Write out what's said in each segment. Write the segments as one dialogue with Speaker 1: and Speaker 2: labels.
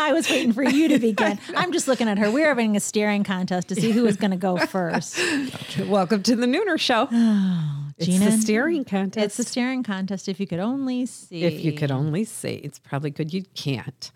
Speaker 1: I was waiting for you to begin. I'm just looking at her. We're having a staring contest to see who is going to go first.
Speaker 2: Welcome to the Nooner Show. Oh, it's
Speaker 1: Gina,
Speaker 2: the staring contest.
Speaker 1: It's a staring contest. If you could only see.
Speaker 2: if you could only see, it's probably good you can't.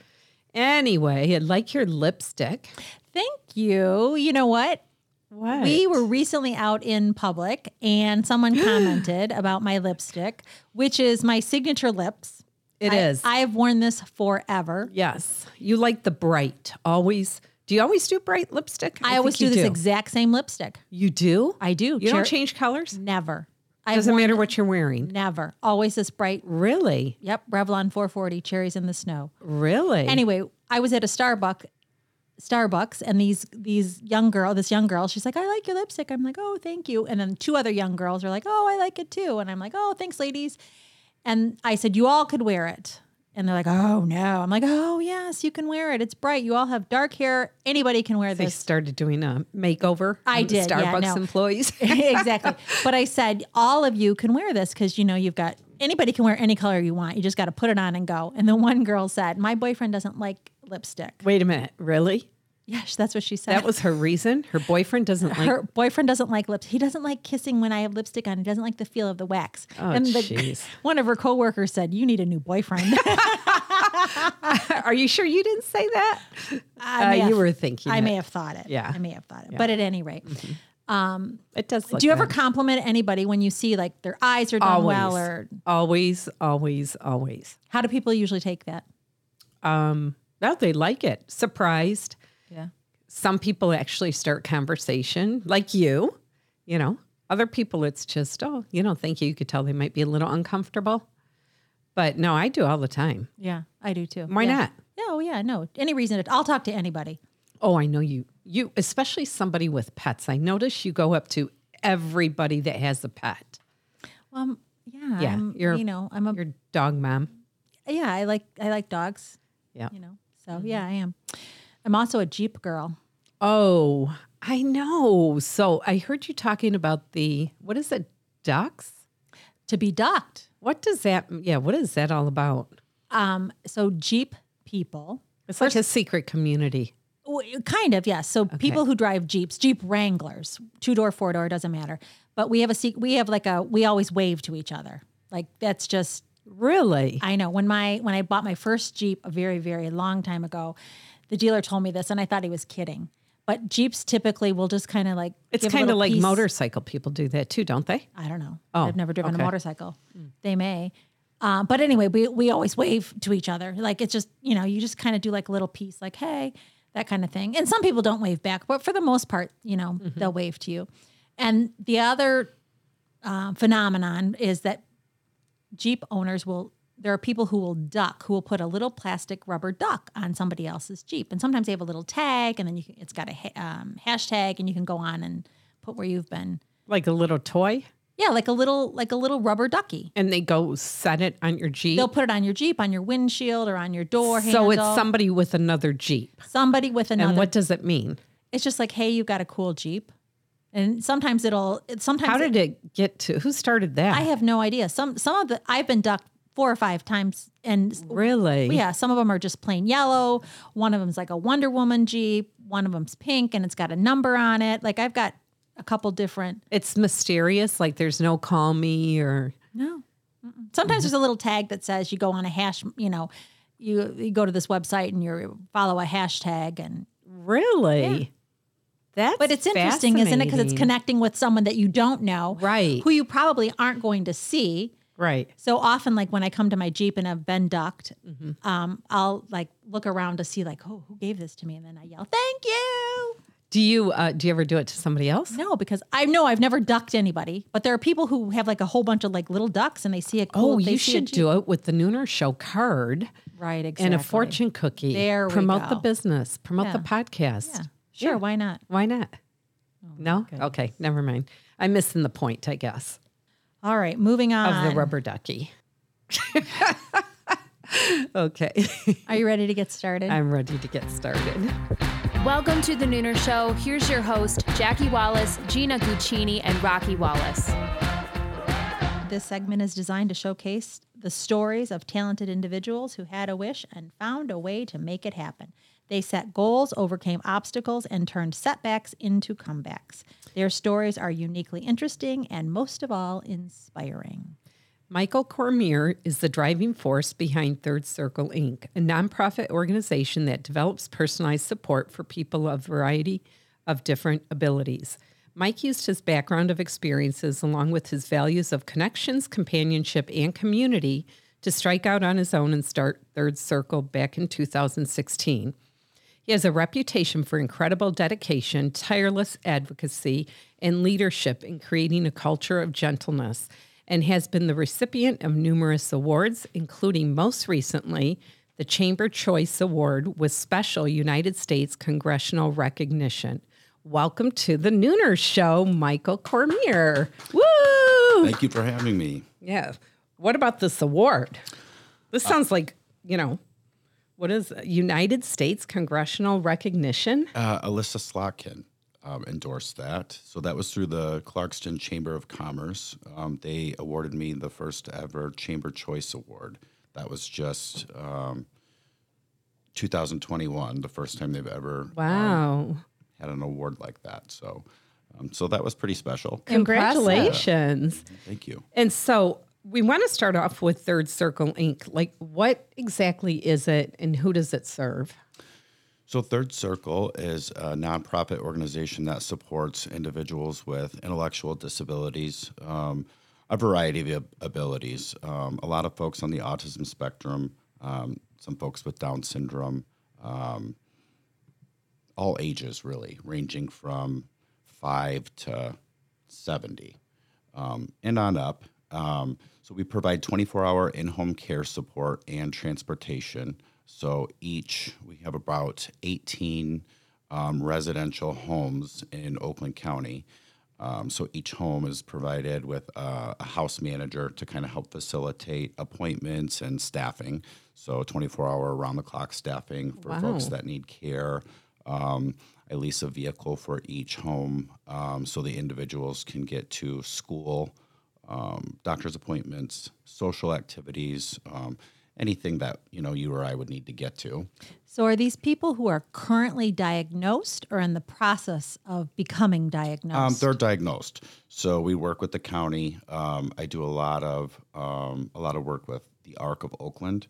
Speaker 2: Anyway, I like your lipstick.
Speaker 1: Thank you. You know what?
Speaker 2: What?
Speaker 1: We were recently out in public and someone commented about my lipstick, which is my signature lips.
Speaker 2: It
Speaker 1: I,
Speaker 2: is.
Speaker 1: I have worn this forever.
Speaker 2: yes. You like the bright. Always. Do you always do bright lipstick?
Speaker 1: I, always do this exact same lipstick.
Speaker 2: You do?
Speaker 1: I do.
Speaker 2: You
Speaker 1: Cher-
Speaker 2: don't change colors?
Speaker 1: Never. I've
Speaker 2: Doesn't matter what you're wearing.
Speaker 1: Never. Always this bright.
Speaker 2: Really?
Speaker 1: Yep. Revlon 440 cherries in the snow.
Speaker 2: Really?
Speaker 1: Anyway, I was at a Starbucks, Starbucks, and these these young girl, this young girl, she's like, "I like your lipstick." I'm like, "Oh, thank you." And then two other young girls are like, "Oh, I like it too." And I'm like, "Oh, thanks, ladies." And I said, "You all could wear it." And they're like, "Oh no!" I'm like, "Oh yes, you can wear it. It's bright. You all have dark hair. Anybody can wear this.
Speaker 2: they started doing a makeover.
Speaker 1: I did, yeah,
Speaker 2: Starbucks
Speaker 1: no.
Speaker 2: employees.
Speaker 1: exactly. But I said, all of you can wear this because you know you've got anybody can wear any color you want. You just got to put it on and go. And the one girl said, "My boyfriend doesn't like lipstick."
Speaker 2: Wait a minute. Really?
Speaker 1: Yes, that's what she said.
Speaker 2: That was her reason? Her boyfriend doesn't like
Speaker 1: her boyfriend doesn't like lips. He doesn't like kissing when I have lipstick on. He doesn't like the feel of the wax.
Speaker 2: Oh,
Speaker 1: and the,
Speaker 2: jeez.
Speaker 1: one of her coworkers said, "You need a new boyfriend."
Speaker 2: Are you sure you didn't say that?
Speaker 1: I
Speaker 2: Uh,
Speaker 1: may
Speaker 2: you
Speaker 1: have-
Speaker 2: were thinking.
Speaker 1: I
Speaker 2: it.
Speaker 1: may have thought it.
Speaker 2: Yeah.
Speaker 1: I may have thought it. But at any rate,
Speaker 2: It does. Look
Speaker 1: do you ever compliment anybody when you see like their eyes are done
Speaker 2: always,
Speaker 1: well, or
Speaker 2: always, always, always?
Speaker 1: how do people usually take that?
Speaker 2: Um, no, they like it. Surprised.
Speaker 1: Yeah.
Speaker 2: Some people actually start conversation, like you. You know, other people, it's just, oh, you know, thank you. You could tell they might be a little uncomfortable. But no, I do all the time.
Speaker 1: Yeah, I do too.
Speaker 2: Why
Speaker 1: Yeah.
Speaker 2: not?
Speaker 1: Yeah, oh yeah, no. Any reason to, I'll talk to anybody.
Speaker 2: Oh, I know you. You, especially somebody with pets. I notice you go up to everybody that has a pet.
Speaker 1: Um, yeah,
Speaker 2: Yeah,
Speaker 1: I'm,
Speaker 2: you're-
Speaker 1: you know, I'm a
Speaker 2: Your dog mom.
Speaker 1: yeah, I like I like dogs,
Speaker 2: Yeah.
Speaker 1: you know. So yeah, I am. I'm also a Jeep girl.
Speaker 2: Oh, I know. So I heard you talking about the what is it, ducks?
Speaker 1: To be ducked.
Speaker 2: What does that? Yeah, what is that all about?
Speaker 1: Um, so Jeep people,
Speaker 2: It's like a secret community.
Speaker 1: kind of yes. So people who drive Jeeps, Jeep Wranglers, two door, four door, doesn't matter. But we have a we have like a we always wave to each other. Like that's just
Speaker 2: Really?
Speaker 1: I know when my when I bought my first Jeep a very very long time ago, the dealer told me this and I thought he was kidding. But Jeeps typically will just kind of like
Speaker 2: It's kind of like
Speaker 1: piece-
Speaker 2: motorcycle people do that too, don't they?
Speaker 1: I don't know.
Speaker 2: Oh,
Speaker 1: I've never driven
Speaker 2: okay.
Speaker 1: a motorcycle. They may. Uh, but anyway, we, we always wave to each other. Like it's just, you know, you just kind of do like a little piece, like, hey, that kind of thing. And some people don't wave back, but for the most part, you know, they'll wave to you. And the other uh, phenomenon is that Jeep owners will, there are people who will duck, who will put a little plastic rubber duck on somebody else's Jeep. And sometimes they have a little tag and then you can, it's got a ha- um, hashtag and you can go on and put where you've been.
Speaker 2: Like a little toy,
Speaker 1: Yeah, like a little like a little rubber ducky.
Speaker 2: and they go set it on your Jeep.
Speaker 1: They'll put it on your Jeep, on your windshield, or on your door handle.
Speaker 2: so
Speaker 1: handle.
Speaker 2: it's somebody with another Jeep.
Speaker 1: somebody with another.
Speaker 2: And what does it mean?
Speaker 1: it's just like, hey, you got a cool Jeep, and sometimes it'll. It, sometimes
Speaker 2: How did it get to? Who started that?
Speaker 1: I have no idea. Some some of the I've been ducked four or five times, and
Speaker 2: really?
Speaker 1: yeah, some of them are just plain yellow. One of them's like a Wonder Woman Jeep. One of them's pink, and it's got a number on it. Like I've got a couple different.
Speaker 2: It's mysterious. Like there's no call me or
Speaker 1: No. Mm-mm. Sometimes there's a little tag that says you go on a hash, you know, you, you go to this website and you follow a hashtag and
Speaker 2: really. That's
Speaker 1: but it's interesting, isn't it? Because it's connecting with someone that you don't know,
Speaker 2: Right.
Speaker 1: Who you probably aren't going to see.
Speaker 2: Right.
Speaker 1: So often, like when I come to my Jeep and I've been ducked,
Speaker 2: Mm-hmm.
Speaker 1: um, I'll like look around to see like, oh, who gave this to me? And then I yell, thank you.
Speaker 2: Do you uh, do you ever do it to somebody else?
Speaker 1: No, because I know I've never ducked anybody, but there are people who have like a whole bunch of like little ducks and they see a cool.
Speaker 2: Oh, you should do it with the Nooner Show card
Speaker 1: right exactly
Speaker 2: and a fortune cookie.
Speaker 1: There we
Speaker 2: Promote the business. Promote the podcast.
Speaker 1: Yeah, sure. Why not?
Speaker 2: Why not?
Speaker 1: Oh,
Speaker 2: no? Okay, never mind. I'm missing the point, I guess,
Speaker 1: All right, moving on.
Speaker 2: of the rubber ducky. okay.
Speaker 1: Are you ready to get started?
Speaker 2: I'm ready to get started.
Speaker 3: Welcome to the Nooner Show. Here's your host, Jackie Wallace, Gina Guccini, and Rocky Wallace.
Speaker 1: This segment is designed to showcase the stories of talented individuals who had a wish and found a way to make it happen. They set goals, overcame obstacles, and turned setbacks into comebacks. Their stories are uniquely interesting and, most of all, inspiring.
Speaker 2: Michael Cormier is the driving force behind Third Circle Inc., a nonprofit organization that develops personalized support for people of variety of different abilities. Mike used his background of experiences along with his values of connections, companionship, and community to strike out on his own and start Third Circle back in 2016. He has a reputation for incredible dedication, tireless advocacy, and leadership in creating a culture of gentleness, and has been the recipient of numerous awards, including most recently the Chamber Choice Award with special United States congressional recognition. Welcome to the Nooner Show, Michael Cormier. Woo!
Speaker 4: Thank you for having me.
Speaker 2: Yeah. What about this award? This uh, sounds like, you know, what is it? United States congressional recognition?
Speaker 4: Uh, Elissa Slotkin um, endorsed that. So that was through the Clarkston Chamber of Commerce. Um, they awarded me the first ever Chamber Choice Award. That was just um, 2021, the first time they've ever
Speaker 2: Wow.
Speaker 4: had an award like that. So, um, so that was pretty special.
Speaker 2: Congratulations.
Speaker 4: Thank you.
Speaker 2: And so we want to start off with Third Circle Inc. Like, what exactly is it and who does it serve?
Speaker 4: So, Third Circle is a nonprofit organization that supports individuals with intellectual disabilities, um, a variety of abilities. Um, a lot of folks on the autism spectrum, um, some folks with Down syndrome, um, all ages really, ranging from five to 70 um, and on up. So we provide 24 hour in home care support and transportation. So each, we have about 18 um, residential homes in Oakland County. Um, so each home is provided with uh, a house manager to kind of help facilitate appointments and staffing. So 24 hour around the clock staffing for folks that need care. Um, I lease a vehicle for each home um, so the individuals can get to school, um, doctor's appointments, social activities, um, anything that you know you or I would need to get to.
Speaker 1: So, are these people who are currently diagnosed or in the process of becoming diagnosed?
Speaker 4: Um,
Speaker 1: diagnosed?
Speaker 4: they're diagnosed, so we work with the county. Um, I do a lot of um, a lot of work with the ARC of Oakland.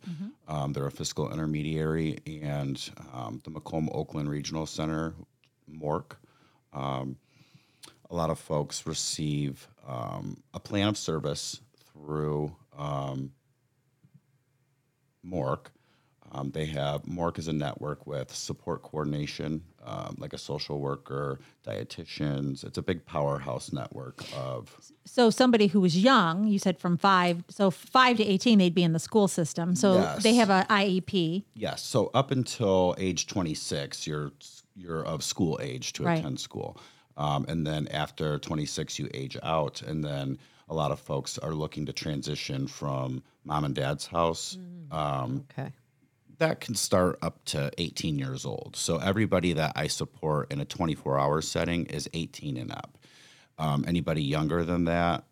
Speaker 4: Um, they're a fiscal intermediary, and um, the Macomb Oakland Regional Center, MORC. A lot of folks receive um, a plan of service through um, MORC. Um, they have MORC is a network with support coordination, um, like a social worker, dietitians. It's a big powerhouse network of
Speaker 1: so, somebody who was young, you said from five, so five to 18, they'd be in the school system. So,
Speaker 4: Yes.
Speaker 1: they have a E IEP.
Speaker 4: yes. So up until age 26, you're you're of school age to
Speaker 1: Right.
Speaker 4: attend school, um, and then after 26, you age out, and then a lot of folks are looking to transition from mom and dad's house um,
Speaker 2: Okay.
Speaker 4: that can start up to 18 years old. So everybody that I support in a 24 hour setting is 18 and up. Um, anybody younger than that,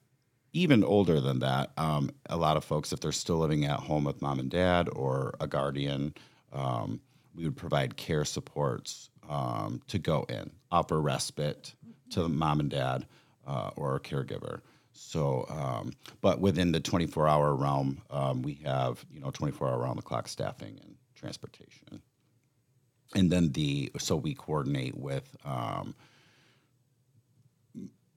Speaker 4: even older than that, um, a lot of folks, if they're still living at home with mom and dad or a guardian, um, we would provide care supports um, to go in, offer respite to mom and dad uh, or a caregiver. So, um, but within the 24 hour realm, um, we have, you know, 24 hour round the clock staffing and transportation. And then the, so we coordinate with um,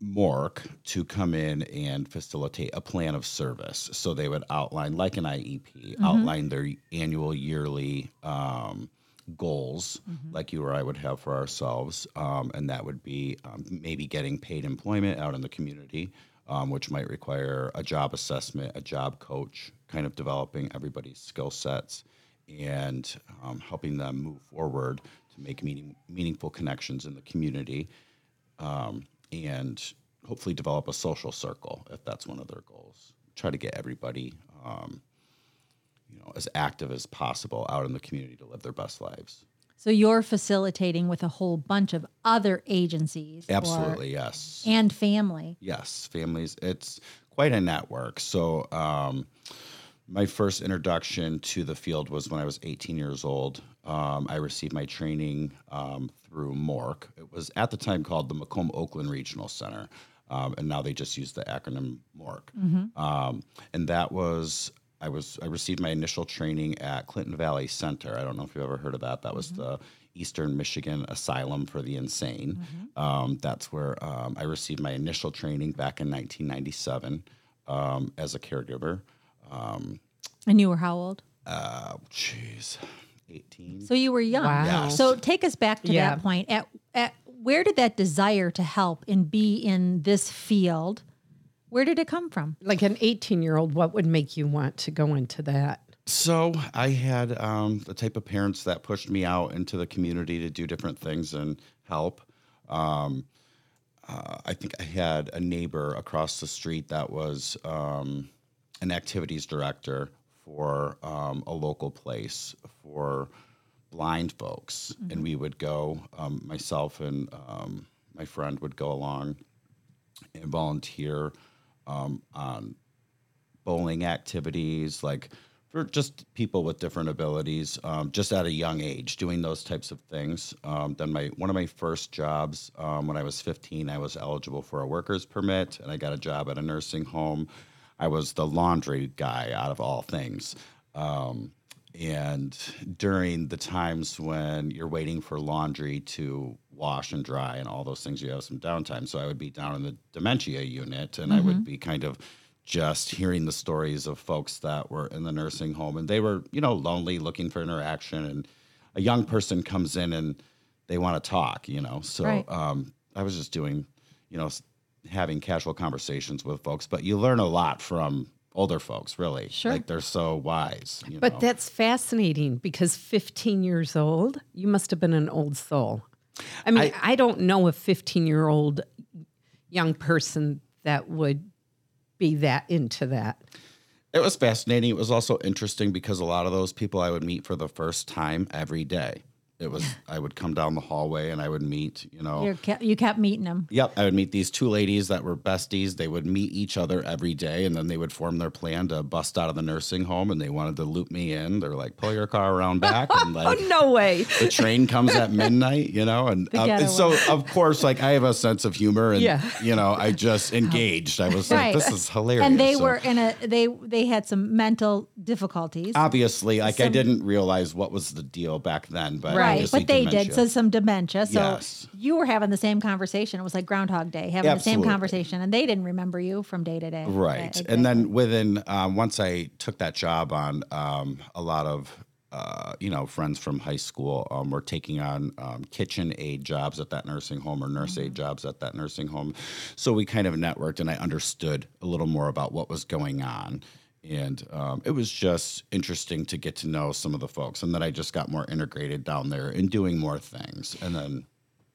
Speaker 4: MORC to come in and facilitate a plan of service. So they would outline, like an IEP, outline their annual, yearly um, goals, like you or I would have for ourselves. Um, and that would be um, maybe getting paid employment out in the community, um, which might require a job assessment, a job coach, kind of developing everybody's skill sets and um, helping them move forward to make meaning, meaningful connections in the community um, and hopefully develop a social circle if that's one of their goals. Try to get everybody, um, know, as active as possible out in the community to live their best lives.
Speaker 1: So, you're facilitating with a whole bunch of other agencies. or-
Speaker 4: Absolutely, yes.
Speaker 1: and family.
Speaker 4: Yes, families. It's quite a network. So um, my first introduction to the field was when I was 18 years old. Um, I received my training um, through MORC. It was at the time called the Macomb Oakland Regional Center, um, and now they just use the acronym MORC. Um, and that was I was I received my initial training at Clinton Valley Center. I don't know if you've ever heard of that. That was the Eastern Michigan Asylum for the Insane. Um, that's where um, I received my initial training back in 1997 um, as a caregiver. Um,
Speaker 1: And you were how old?
Speaker 4: uh, Jeez, 18.
Speaker 1: So you were young.
Speaker 2: Wow.
Speaker 4: Yes.
Speaker 1: So take us back to
Speaker 2: Yeah.
Speaker 1: that point. At at where did that desire to help and be in this field? Where did it come from?
Speaker 2: Like an 18 year old, what would make you want to go into that?
Speaker 4: So I had um, the type of parents that pushed me out into the community to do different things and help. Um, uh, I think I had a neighbor across the street that was um, an activities director for um, a local place for blind folks, and we would go. Um, myself and um, my friend would go along and volunteer um, on bowling activities, like for just people with different abilities, um, just at a young age, doing those types of things. Um, then my one of my first jobs um, when I was 15, I was eligible for a worker's permit, and I got a job at a nursing home. I was the laundry guy out of all things. Um, and during the times when you're waiting for laundry to wash and dry and all those things, you have some downtime. So I would be down in the dementia unit and I would be kind of just hearing the stories of folks that were in the nursing home and they were, you know, lonely, looking for interaction. And a young person comes in and they want to talk, you know. So
Speaker 1: Right.
Speaker 4: um, I was just doing, you know, having casual conversations with folks, but you learn a lot from older folks, really.
Speaker 1: Sure.
Speaker 4: Like they're so wise. You
Speaker 2: But
Speaker 4: know?
Speaker 2: that's fascinating because 15 years old, you must have been an old soul. I mean, I, don't know a 15 year old young person that would be that into that.
Speaker 4: It was fascinating. It was also interesting because a lot of those people I would meet for the first time every day. It was I would come down the hallway and I would meet, you know.
Speaker 1: You kept, you kept meeting them.
Speaker 4: Yep, I would meet these two ladies that were besties. They would meet each other every day, and then they would form their plan to bust out of the nursing home, and they wanted to loop me in. They're like, "Pull your car around back," and like,
Speaker 2: Oh, no way.
Speaker 4: the train comes at midnight, you know, and,
Speaker 1: The
Speaker 4: uh, and so of course, like I have a sense of humor, and
Speaker 2: Yeah.
Speaker 4: you know, I just engaged. I was
Speaker 1: Right.
Speaker 4: like, "This is hilarious,"
Speaker 1: And they
Speaker 4: So-
Speaker 1: were in a they they had some mental difficulties.
Speaker 4: obviously like I didn't realize what was the deal back then, but
Speaker 1: Right,
Speaker 4: obviously
Speaker 1: but they
Speaker 4: dementia.
Speaker 1: did. So some dementia. So
Speaker 4: Yes.
Speaker 1: you were having the same conversation. It was like Groundhog Day, having the same conversation, and they didn't remember you from day to day.
Speaker 4: Right.
Speaker 1: Yeah,
Speaker 4: And then within, um, once I took that job on, um, a lot of, uh, you know, friends from high school um, were taking on um, kitchen aid jobs at that nursing home or nurse aid jobs at that nursing home. So we kind of networked and I understood a little more about what was going on. And um, it was just interesting to get to know some of the folks. And then I just got more integrated down there and doing more things. And then,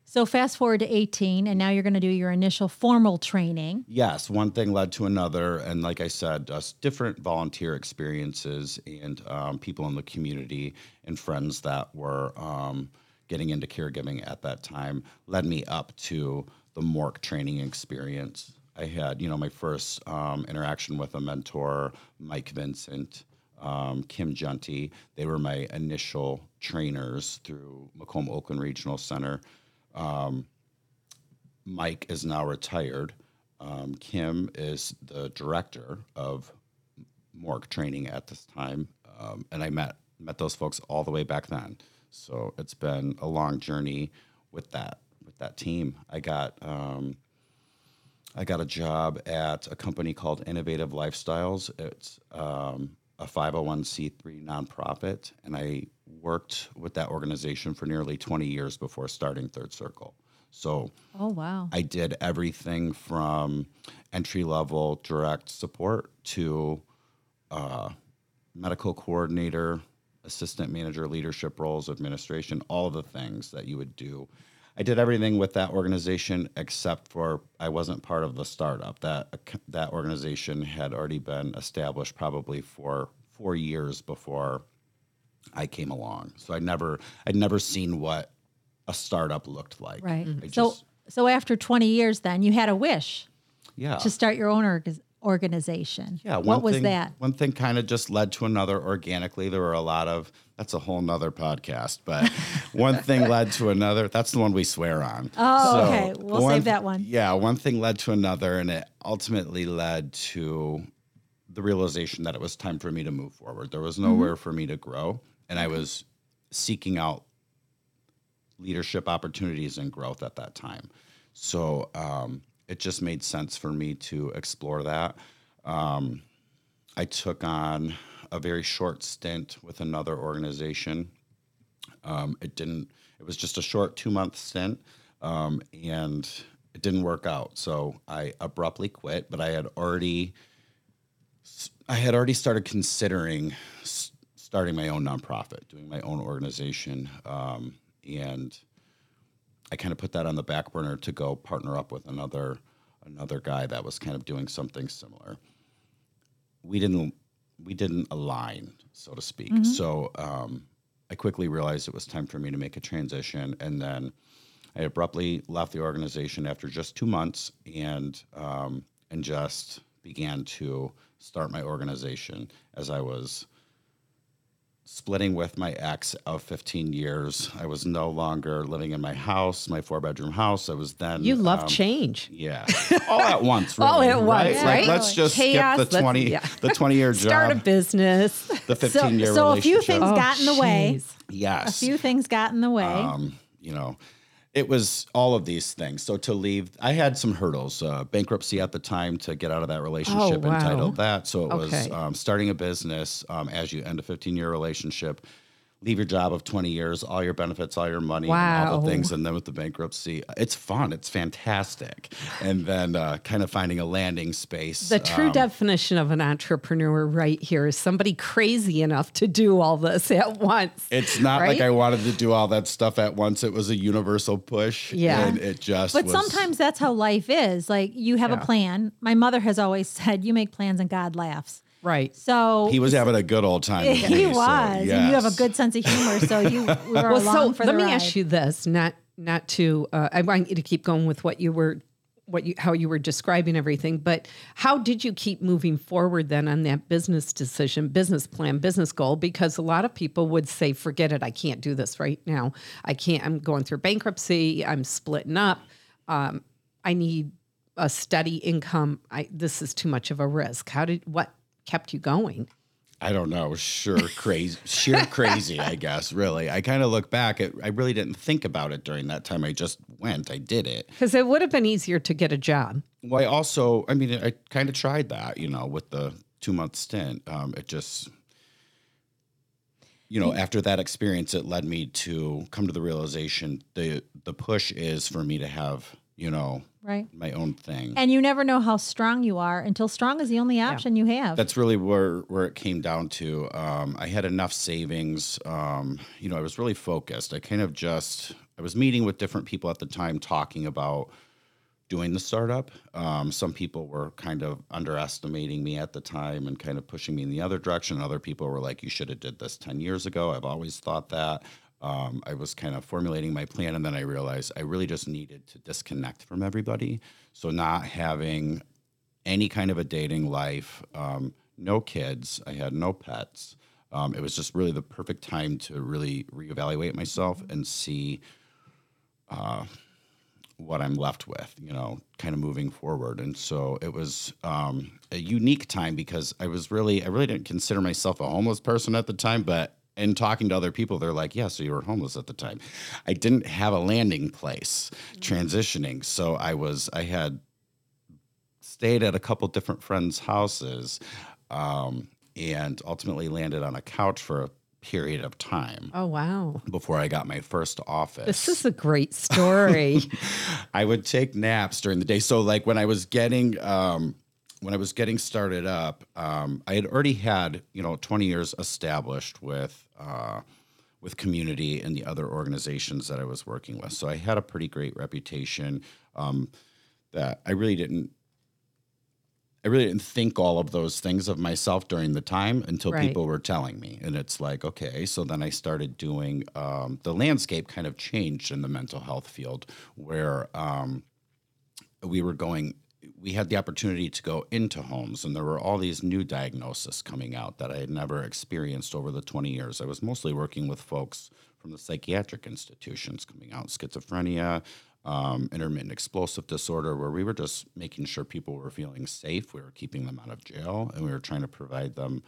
Speaker 1: So fast forward to 18, and now you're going to do your initial formal training.
Speaker 4: Yes, one thing led to another, and like I said, just different volunteer experiences and um, people in the community and friends that were um, getting into caregiving at that time led me up to the MORC training experience. I had, you know, my first um, interaction with a mentor, Mike Vincent, um, Kim Junty. They were my initial trainers through Macomb Oakland Regional Center. Mike is now retired. Um, Kim is the director of MORC training at this time, um, and I met met those folks all the way back then. So it's been a long journey with that with that team. I got um, I got a job at a company called Innovative Lifestyles. It's um, a 501c3 nonprofit, and I worked with that organization for nearly 20 years before starting Third Circle. So
Speaker 1: Oh wow!
Speaker 4: I did everything from entry level direct support to uh, medical coordinator, assistant manager, leadership roles, administration, all the things that you would do. I did everything with that organization except for I wasn't part of the startup. That that organization had already been established probably for four years before I came along. So I never I'd never seen what a startup looked like.
Speaker 1: right. So
Speaker 4: just-
Speaker 1: so after 20 years, then you had a wish
Speaker 4: yeah.
Speaker 1: to start your own org- organization.
Speaker 4: Yeah, one
Speaker 1: what was
Speaker 4: thing,
Speaker 1: that?
Speaker 4: One thing kind of just led to another organically. There were a lot of that's a whole nother podcast, but one thing led to another. That's the one we swear on.
Speaker 1: Oh, okay. We'll save that one.
Speaker 4: Yeah, one thing led to another, and it ultimately led to the realization that it was time for me to move forward. There was
Speaker 1: Mm-hmm.
Speaker 4: nowhere for me to grow, and I was seeking out leadership opportunities and growth at that time. So um, it just made sense for me to explore that. Um, I took on a very short stint with another organization. Um, it didn't. It was just a short two month stint, um, and it didn't work out. So I abruptly quit. But I had already, I had already started considering starting my own nonprofit, doing my own organization, um, and I kind of put that on the back burner to go partner up with another another guy that was kind of doing something similar. We didn't we didn't align, so to speak. So um, I quickly realized it was time for me to make a transition, and then I abruptly left the organization after just two months, and um, and just began to start my organization as I was splitting with my ex of 15 years. I was no longer living in my house, my four bedroom house. I was then
Speaker 2: You love
Speaker 4: um,
Speaker 2: change.
Speaker 4: yeah, all at once. Really,
Speaker 2: All at once,
Speaker 4: Like,
Speaker 2: right?
Speaker 4: let's just
Speaker 2: Chaos,
Speaker 4: skip the 20
Speaker 2: yeah.
Speaker 4: the 20 year job,
Speaker 2: Start a business.
Speaker 4: the 15 year
Speaker 1: so a few things got in the way.
Speaker 2: jeez.
Speaker 4: yes,
Speaker 1: A few things got in the way.
Speaker 4: um, you know, it was all of these things. So to leave, I had some hurdles. Uh, bankruptcy at the time to get out of that relationship
Speaker 2: Oh, wow.
Speaker 4: entitled that. So it was um, starting a business um, as you end a 15 year relationship. Leave your job of 20 years, all your benefits, all your money, and all the things. And then with the bankruptcy, it's fun. It's fantastic. And then uh, kind of finding a landing space.
Speaker 2: The true
Speaker 4: um,
Speaker 2: definition of an entrepreneur right here is somebody crazy enough to do all this at once.
Speaker 4: It's not like I wanted to do all that stuff at once. It was a universal push.
Speaker 2: Yeah.
Speaker 4: And it just
Speaker 1: but
Speaker 4: was,
Speaker 1: sometimes that's how life is. Like you have
Speaker 2: Yeah.
Speaker 1: a plan. My mother has always said, "You make plans and God laughs."
Speaker 2: Right.
Speaker 1: So
Speaker 4: he was having a good old time. with
Speaker 1: he
Speaker 4: me,
Speaker 1: was,
Speaker 4: so,
Speaker 1: and you have a good sense of humor. So you we were
Speaker 2: Well,
Speaker 1: along
Speaker 2: so
Speaker 1: for
Speaker 2: let
Speaker 1: the
Speaker 2: me
Speaker 1: ride.
Speaker 2: ask you this, not not to uh, I want you to keep going with what you were what you how you were describing everything, but how did you keep moving forward then on that business decision, business plan, business goal? Because a lot of people would say, forget it, I can't do this right now. I can't, I'm going through bankruptcy, I'm splitting up. Um, I need a steady income. I this is too much of a risk. How did what kept you going?
Speaker 4: I don't know, sure crazy, sheer crazy. I guess really. I kind of look back. At, I really didn't think about it during that time. I just went. I did it.
Speaker 2: Because it would have been easier to get a job.
Speaker 4: Well, I also, I mean, I kind of tried that. You know, with the two month stint. Um, it just, you know, after that experience, it led me to come to the realization the the push is for me to have, you know,
Speaker 1: right?
Speaker 4: my own thing.
Speaker 1: And you never know how strong you are until strong is the only option you have.
Speaker 4: That's really where where it came down to. Um, I had enough savings. Um, you know, I was really focused. I kind of just I was meeting with different people at the time, talking about doing the startup. Um, some people were kind of underestimating me at the time and kind of pushing me in the other direction. Other people were like, "You should have did this ten years ago." I've always thought that. Um, I was kind of formulating my plan, and then I realized I really just needed to disconnect from everybody. So not having any kind of a dating life, um, no kids. I had no pets. Um, it was just really the perfect time to really reevaluate myself and see uh, what I'm left with, you know, kind of moving forward. And so it was um, a unique time because I was really, I really didn't consider myself a homeless person at the time, but in talking to other people, they're like, yeah, so you were homeless at the time. I didn't have a landing place transitioning. So I was, I had stayed at a couple different friends' houses um, and ultimately landed on a couch for a period of time
Speaker 2: Oh wow.
Speaker 4: before I got my first office.
Speaker 2: This is a great story.
Speaker 4: I would take naps during the day. So like when I was getting um, when I was getting started up, um, I had already had you know 20 years established with uh, with community and the other organizations that I was working with. So I had a pretty great reputation um, that I really didn't. I really didn't think all of those things of myself during the time until
Speaker 2: Right.
Speaker 4: people were telling me. And it's like, okay, so then I started doing um, the landscape kind of changed in the mental health field where um, we were going we had the opportunity to go into homes, and there were all these new diagnoses coming out that I had never experienced over the 20 years. I was mostly working with folks from the psychiatric institutions coming out, schizophrenia, um, intermittent explosive disorder, where we were just making sure people were feeling safe. We were keeping them out of jail, and we were trying to provide them,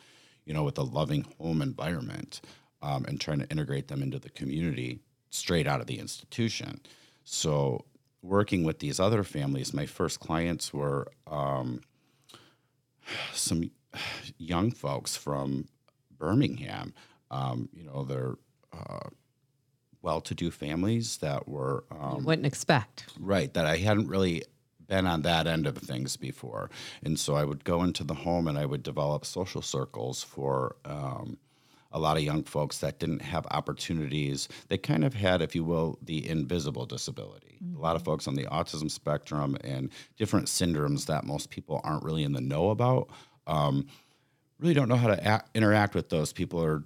Speaker 4: you know, with a loving home environment um, and trying to integrate them into the community straight out of the institution. So working with these other families, my first clients were um, some young folks from Birmingham. Um, you know, they're uh, well-to-do families that were um,
Speaker 2: Wouldn't expect.
Speaker 4: right that I hadn't really been on that end of things before, and so I would go into the home and I would develop social circles for. Um, a lot of young folks that didn't have opportunities. They kind of had, if you will, the invisible disability. A lot of folks on the autism spectrum and different syndromes that most people aren't really in the know about. Um, really don't know how to act, interact with those people or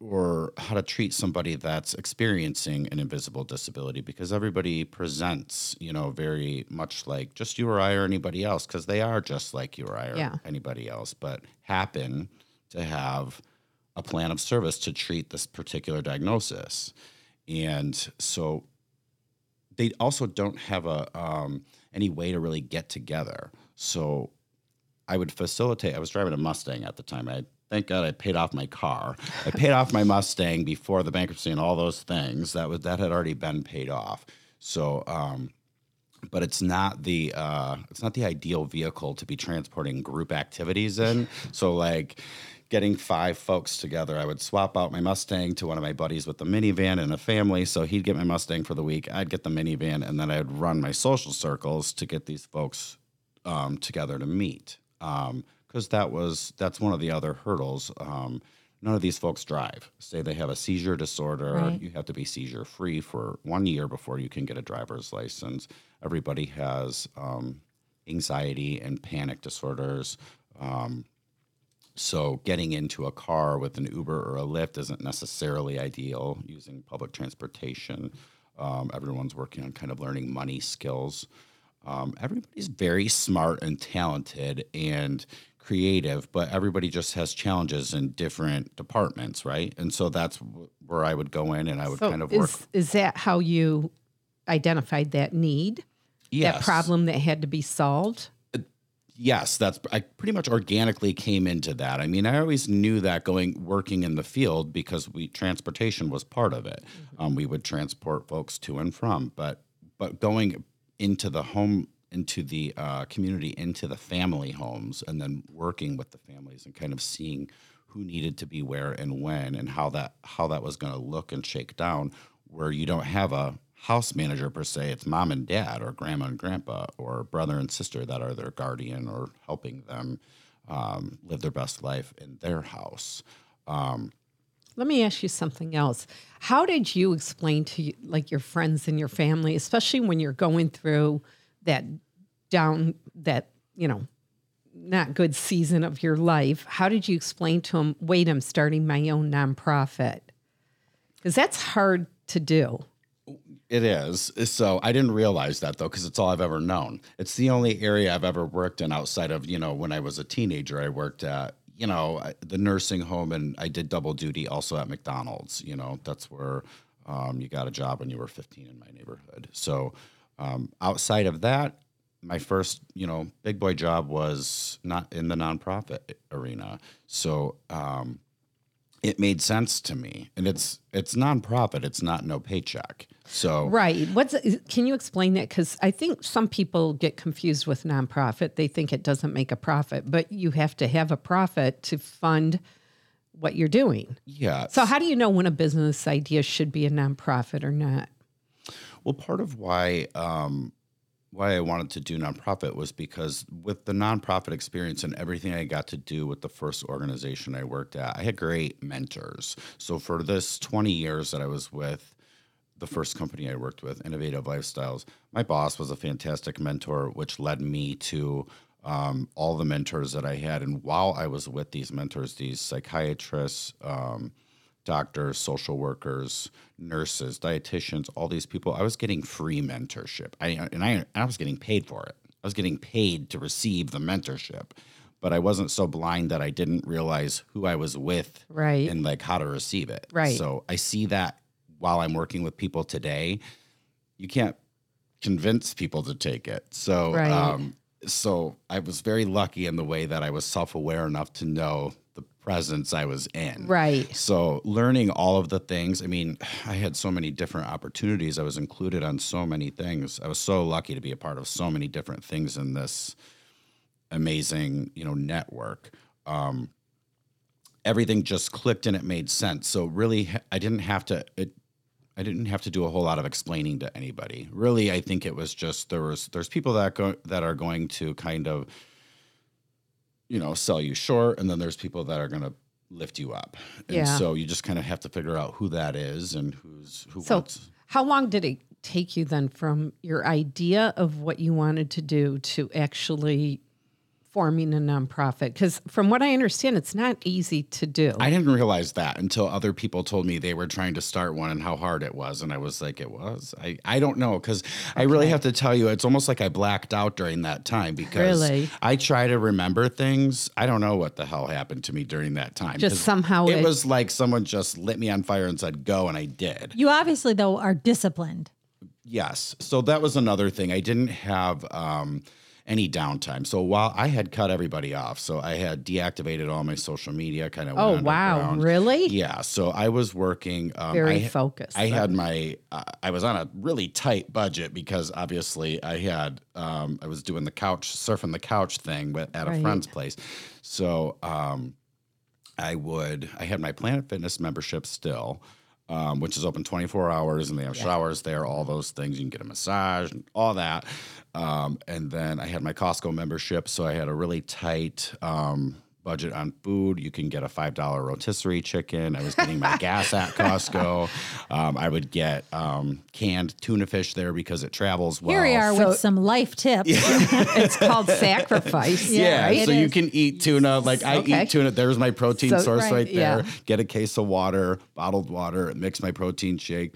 Speaker 4: or how to treat somebody that's experiencing an invisible disability because everybody presents, you know, very much like just you or I or anybody else because they are just like you or I or
Speaker 2: Yeah.
Speaker 4: anybody else, but happen to have a plan of service to treat this particular diagnosis. And so they also don't have a um, any way to really get together. So I would facilitate. I was driving a Mustang at the time. I thank God I paid off my car. I paid off my Mustang before the bankruptcy and all those things. That was that had already been paid off. So, um, but it's not the uh, it's not the ideal vehicle to be transporting group activities in. So, like getting five folks together, I would swap out my Mustang to one of my buddies with the minivan and a family. So he'd get my Mustang for the week, I'd get the minivan, and then I'd run my social circles to get these folks um, together to meet. Because that was that's one of the other hurdles. Um, none of these folks drive. Say they have a seizure disorder,
Speaker 1: Right.
Speaker 4: you have to be seizure free for one year before you can get a driver's license. Everybody has um, anxiety and panic disorders. Um, so getting into a car with an Uber or a Lyft isn't necessarily ideal. Using public transportation, um, everyone's working on kind of learning money skills. Um, everybody's very smart and talented and creative, but everybody just has challenges in different departments, right? And so that's w- where I would go in and I would
Speaker 2: So
Speaker 4: kind of work.
Speaker 2: is, is that how you identified that need?
Speaker 4: yes.
Speaker 2: That problem that had to be solved?
Speaker 4: Yes that's i pretty much organically came into that. I mean i always knew that going working in the field because we transportation was part of it. Um, we would transport folks to and from but but going into the home into the uh, community into the family homes and then working with the families and kind of seeing who needed to be where and when and how that how that was going to look and shake down where you don't have a house manager per se it's mom and dad or grandma and grandpa or brother and sister that are their guardian or helping them um, live their best life in their house
Speaker 2: Let me ask you something else. How did you explain to like your friends and your family, especially when you're going through that down that you know not good season of your life? How did you explain to them? Wait, I'm starting my own nonprofit because that's hard to do.
Speaker 4: It is. So I didn't realize that though, because it's all I've ever known. It's the only area I've ever worked in outside of, you know, when I was a teenager, I worked at, you know, the nursing home and I did double duty also at McDonald's. You know, that's where um, you got a job when you were 15 in my neighborhood. So um, outside of that, my first, you know, big boy job was not in the nonprofit arena. So, um, it made sense to me, and it's it's nonprofit. It's not no paycheck. So
Speaker 2: Right. What's can you explain that? Because I think some people get confused with nonprofit. They think it doesn't make a profit, but you have to have a profit to fund what you're doing.
Speaker 4: yeah.
Speaker 2: So how do you know when a business idea should be a nonprofit or not?
Speaker 4: Well, part of why um, why I wanted to do nonprofit was because with the nonprofit experience and everything I got to do with the first organization I worked at, I had great mentors. So for this 20 years that I was with the first company I worked with, Innovative Lifestyles, my boss was a fantastic mentor, which led me to um, all the mentors that I had. And while I was with these mentors, these psychiatrists, um, doctors, social workers, nurses, dietitians, all these people, I was getting free mentorship. I and I, I was getting paid for it. I was getting paid to receive the mentorship, but I wasn't so blind that I didn't realize who I was with,
Speaker 2: Right.
Speaker 4: and like how to receive it.
Speaker 2: Right.
Speaker 4: So I see that while I'm working with people today, you can't convince people to take it. So,
Speaker 2: Right.
Speaker 4: um, so I was very lucky in the way that I was self-aware enough to know the presence I was in.
Speaker 2: Right.
Speaker 4: So learning all of the things, I mean, I had so many different opportunities. I was included on so many things. I was so lucky to be a part of so many different things in this amazing, you know, network. Um, everything just clicked and it made sense. So really, I didn't have to. It, I didn't have to do a whole lot of explaining to anybody. Really, I think it was just there was there's people that go that are going to kind of you know sell you short, and then there's people that are going to lift you up. And
Speaker 2: Yeah.
Speaker 4: so you just kind of have to figure out who that is and who's who
Speaker 2: So,
Speaker 4: wants.
Speaker 2: how long did it take you then from your idea of what you wanted to do to actually forming a nonprofit? Because from what I understand, it's not easy to do.
Speaker 4: I didn't realize that until other people told me they were trying to start one and how hard it was. And I was like, it was. I, I don't know. Cause I really have to tell you, it's almost like I blacked out during that time because
Speaker 2: Really?
Speaker 4: I try to remember things. I don't know what the hell happened to me during that time.
Speaker 2: Just
Speaker 4: 'Cause
Speaker 2: somehow
Speaker 4: it,
Speaker 2: it-
Speaker 4: was like someone just lit me on fire and said, go. And I did.
Speaker 1: You obviously though are disciplined.
Speaker 4: Yes. So that was another thing. I didn't have um, any downtime. So while I had cut everybody off, so I had deactivated all my social media, kind of.
Speaker 2: Oh, wow. Really?
Speaker 4: Yeah. So I was working. Um,
Speaker 2: Very
Speaker 4: I,
Speaker 2: focused.
Speaker 4: I had my. Uh, I was on a really tight budget because obviously I had. Um, I was doing the couch surfing the couch thing, but at a
Speaker 2: Right.
Speaker 4: friend's place. So um, I would. I had my Planet Fitness membership still. Um, which is open 24 hours and they have showers there, all those things. You can get a massage and all that. Um, and then I had my Costco membership. So I had a really tight um, budget on food. You can get a $5 rotisserie chicken. I was getting my gas at Costco. Um, I would get um, canned tuna fish there because it travels well.
Speaker 1: Here we are
Speaker 2: So-
Speaker 1: with some life tips.
Speaker 2: it's called sacrifice.
Speaker 4: Yeah,
Speaker 1: right?
Speaker 4: so
Speaker 1: It
Speaker 4: you
Speaker 1: is.
Speaker 4: can eat tuna. Like I
Speaker 2: Okay.
Speaker 4: eat tuna. There's my protein
Speaker 2: So-
Speaker 4: source
Speaker 2: right,
Speaker 4: right, there.
Speaker 2: yeah.
Speaker 4: Get a case of water, bottled water, mix my protein shake.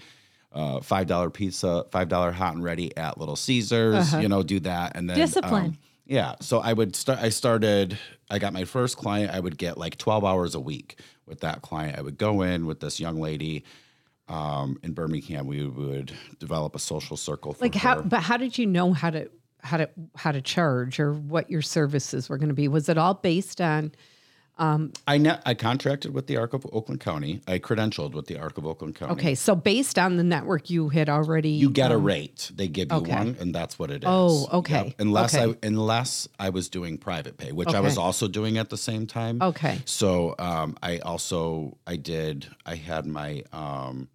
Speaker 4: Uh, five dollar pizza, five dollar hot and ready at Little Caesars. You know, do that and then um,
Speaker 1: Discipline.
Speaker 4: yeah, so I would start. I started. I got my first client. I would get like twelve hours a week with that client. I would go in with this young lady um, in Birmingham. We would develop a social circle. For
Speaker 2: Like how?
Speaker 4: her.
Speaker 2: But how did you know how to how to how to charge or what your services were going to be? Was it all based on?
Speaker 4: I net, I contracted with the Arc of Oakland County. I credentialed with the Arc of Oakland County.
Speaker 2: Okay, so based on the network you had already,
Speaker 4: You get a rate. They give you
Speaker 2: okay.
Speaker 4: one, and that's what it is.
Speaker 2: Oh, okay.
Speaker 4: Unless
Speaker 2: Okay.
Speaker 4: I unless I was doing private pay, which I was also doing at the same time.
Speaker 2: Okay.
Speaker 4: So um, I also I did I had my um,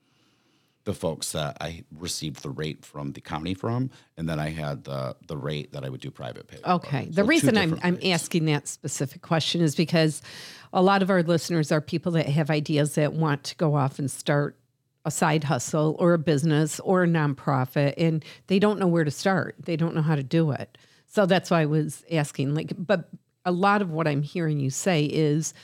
Speaker 4: the folks that I received the rate from the county from, and then I had the the rate that I would do private pay.
Speaker 2: Okay.
Speaker 4: So
Speaker 2: The reason I'm I'm
Speaker 4: rates.
Speaker 2: asking that specific question is because a lot of our listeners are people that have ideas that want to go off and start a side hustle or a business or a nonprofit and they don't know where to start. They don't know how to do it. So that's why I was asking like but a lot of what I'm hearing you say is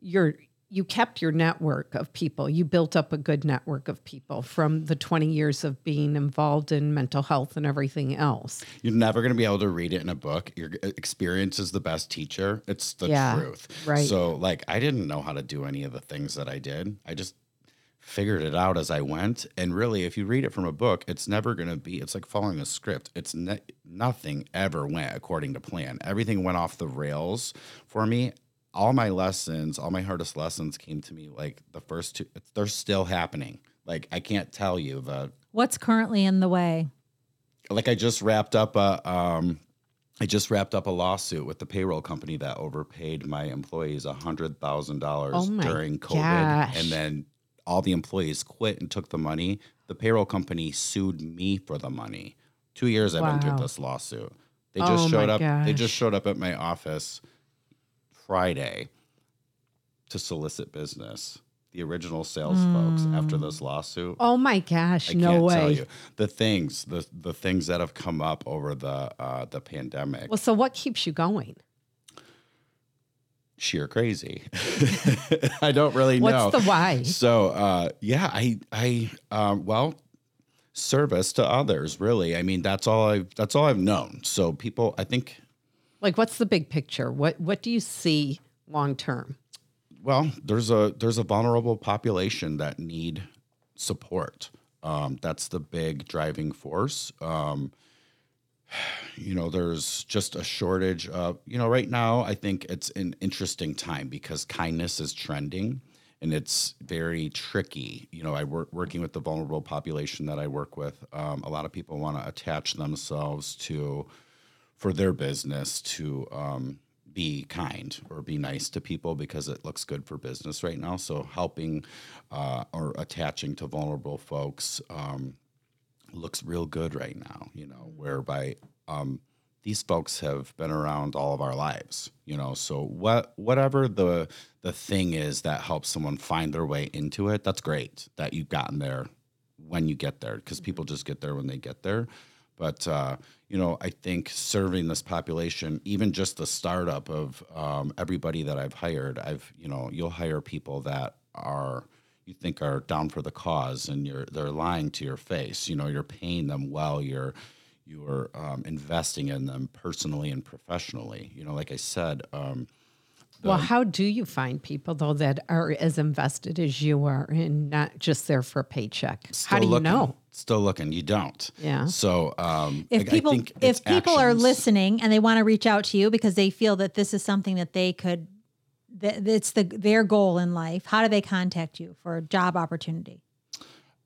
Speaker 2: you're you kept your network of people. You built up a good network of people from the 20 years of being involved in mental health and everything else.
Speaker 4: You're never going to be able to read it in a book. Your uh, experience is the best teacher. It's the
Speaker 2: Yeah,
Speaker 4: truth.
Speaker 2: right.
Speaker 4: So, like, I didn't know how to do any of the things that I did. I just figured it out as I went. And really, if you read it from a book, it's never going to be, it's like following a script. It's ne- nothing ever went according to plan. Everything went off the rails for me. All my lessons, all my hardest lessons came to me like the first two, they're still happening. Like, I can't tell you the
Speaker 1: What's currently in the way?
Speaker 4: like I just wrapped up a um I just wrapped up a lawsuit with the payroll company that overpaid my employees a hundred thousand
Speaker 2: Oh
Speaker 4: dollars
Speaker 2: my
Speaker 4: during COVID,
Speaker 2: gosh.
Speaker 4: and then all the employees quit and took the money. The payroll company sued me for the money. Two years I've been
Speaker 2: Wow.
Speaker 4: through this lawsuit. They
Speaker 2: Oh
Speaker 4: just
Speaker 2: my
Speaker 4: showed up. They just showed up at my office Friday to solicit business. The original sales folks after this lawsuit.
Speaker 2: Oh my gosh,
Speaker 4: I
Speaker 2: no
Speaker 4: can't
Speaker 2: way.
Speaker 4: tell you the things, the the things that have come up over the uh, the pandemic.
Speaker 2: Well, so what keeps you going?
Speaker 4: sheer crazy. I don't really know.
Speaker 2: What's the why?
Speaker 4: So uh, yeah, I I um, well, service to others. Really, I mean, that's all I've that's all I've known. So people, I think,
Speaker 2: Like, what's the big picture? What What do you see long term?
Speaker 4: well, there's a there's a vulnerable population that need support. Um, that's the big driving force. Um, you know, there's just a shortage of, you know, right now, I think it's an interesting time because kindness is trending and it's very tricky. You know, I work working with the vulnerable population that I work with. Um, a lot of people want to attach themselves to, for their business to um, be kind or be nice to people because it looks good for business right now. So helping uh, or attaching to vulnerable folks. Um, looks real good right now, you know, whereby um, these folks have been around all of our lives, you know. So what whatever the the thing is that helps someone find their way into it, that's great that you've gotten there when you get there because people just get there when they get there. But uh, you know, I think serving this population, even just the startup of um, everybody that I've hired, I've you know, you'll hire people that are you think are down for the cause and you're they're lying to your face. You know you're paying them well. You're you're um, investing in them personally and professionally. You know like i said um,
Speaker 2: well, how do you find people though that are as invested as you are and not just there for a paycheck? how
Speaker 4: still
Speaker 2: do you know?
Speaker 4: still looking you don't
Speaker 2: Yeah.
Speaker 4: so um,
Speaker 1: if
Speaker 4: I- I
Speaker 1: people
Speaker 4: think
Speaker 1: if
Speaker 4: it's
Speaker 1: people are listening and they want to reach out to you because they feel that this is something that they could that it's the their goal in life how do they contact you for a job opportunity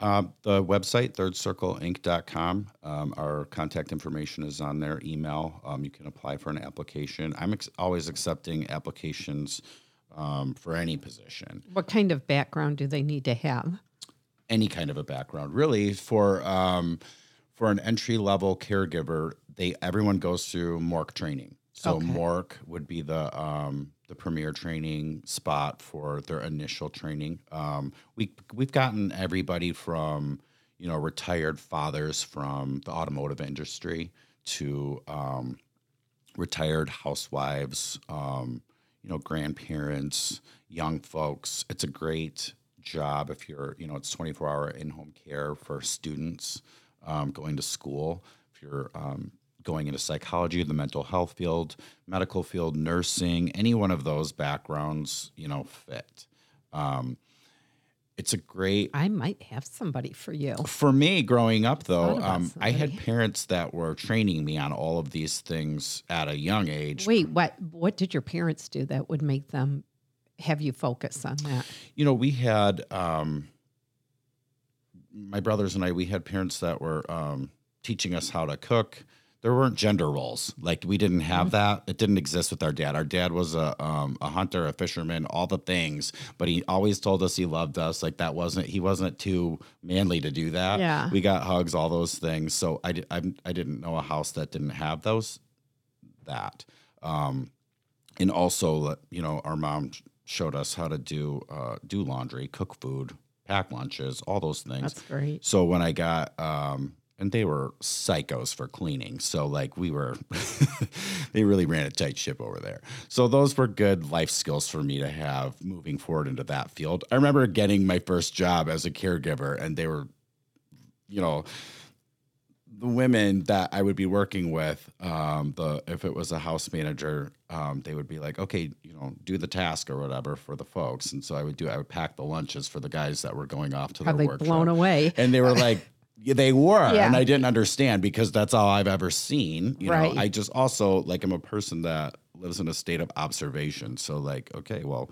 Speaker 4: Um, the website, thirdcircleinc.com. Um, our contact information is on there, email. Um, you can apply for an application. I'm ex- always accepting applications um, for any position,
Speaker 2: What kind of background do they need to have?
Speaker 4: any kind of a background. Really, for um, for an entry level caregiver, they everyone goes through MORC training. So
Speaker 2: Okay.
Speaker 4: MORC would be the um, the premier training spot for their initial training. Um, we we've gotten everybody from you know retired fathers from the automotive industry to um, retired housewives, um, you know, grandparents, young folks. It's a great job if you're, you know, it's 24 hour in home care for students um, going to school. If you're um, going into psychology, the mental health field, medical field, nursing, any one of those backgrounds, you know, fit. Um, it's a great
Speaker 2: I might have somebody for you.
Speaker 4: for me growing up though
Speaker 2: about
Speaker 4: um, i had parents that were training me on all of these things at a young age
Speaker 2: Wait, what what did your parents do that would make them have you focus on that?
Speaker 4: you know we had um, my brothers and i we had parents that were um, teaching us how to cook there weren't gender roles. Like we didn't have that. It didn't exist with our dad. Our dad was a, um, a hunter a fisherman all the things but he always told us he loved us. Like that wasn't he wasn't too manly to do that.
Speaker 2: Yeah.
Speaker 4: we got hugs all those things. So i, I, I didn't know a house that didn't have those that. Um, and also you know our mom showed us how to do uh, do laundry cook food pack lunches all those things.
Speaker 2: That's great.
Speaker 4: so when i got um, and they were psychos for cleaning so like we were they really ran a tight ship over there so those were good life skills for me to have moving forward into that field i remember getting my first job as a caregiver and they were you know the women that I would be working with, um, the if it was a house manager, um, they would be like, okay, you know, do the task or whatever for the folks, and so I would do. I would pack the lunches for the guys that were going off to
Speaker 2: Probably
Speaker 4: their work.
Speaker 2: blown away.
Speaker 4: and they were like. Yeah, they were,
Speaker 2: Yeah.
Speaker 4: and I didn't understand because that's all I've ever seen. You
Speaker 2: Right.
Speaker 4: know, I just also like I'm a person that lives in a state of observation. So like, okay, well,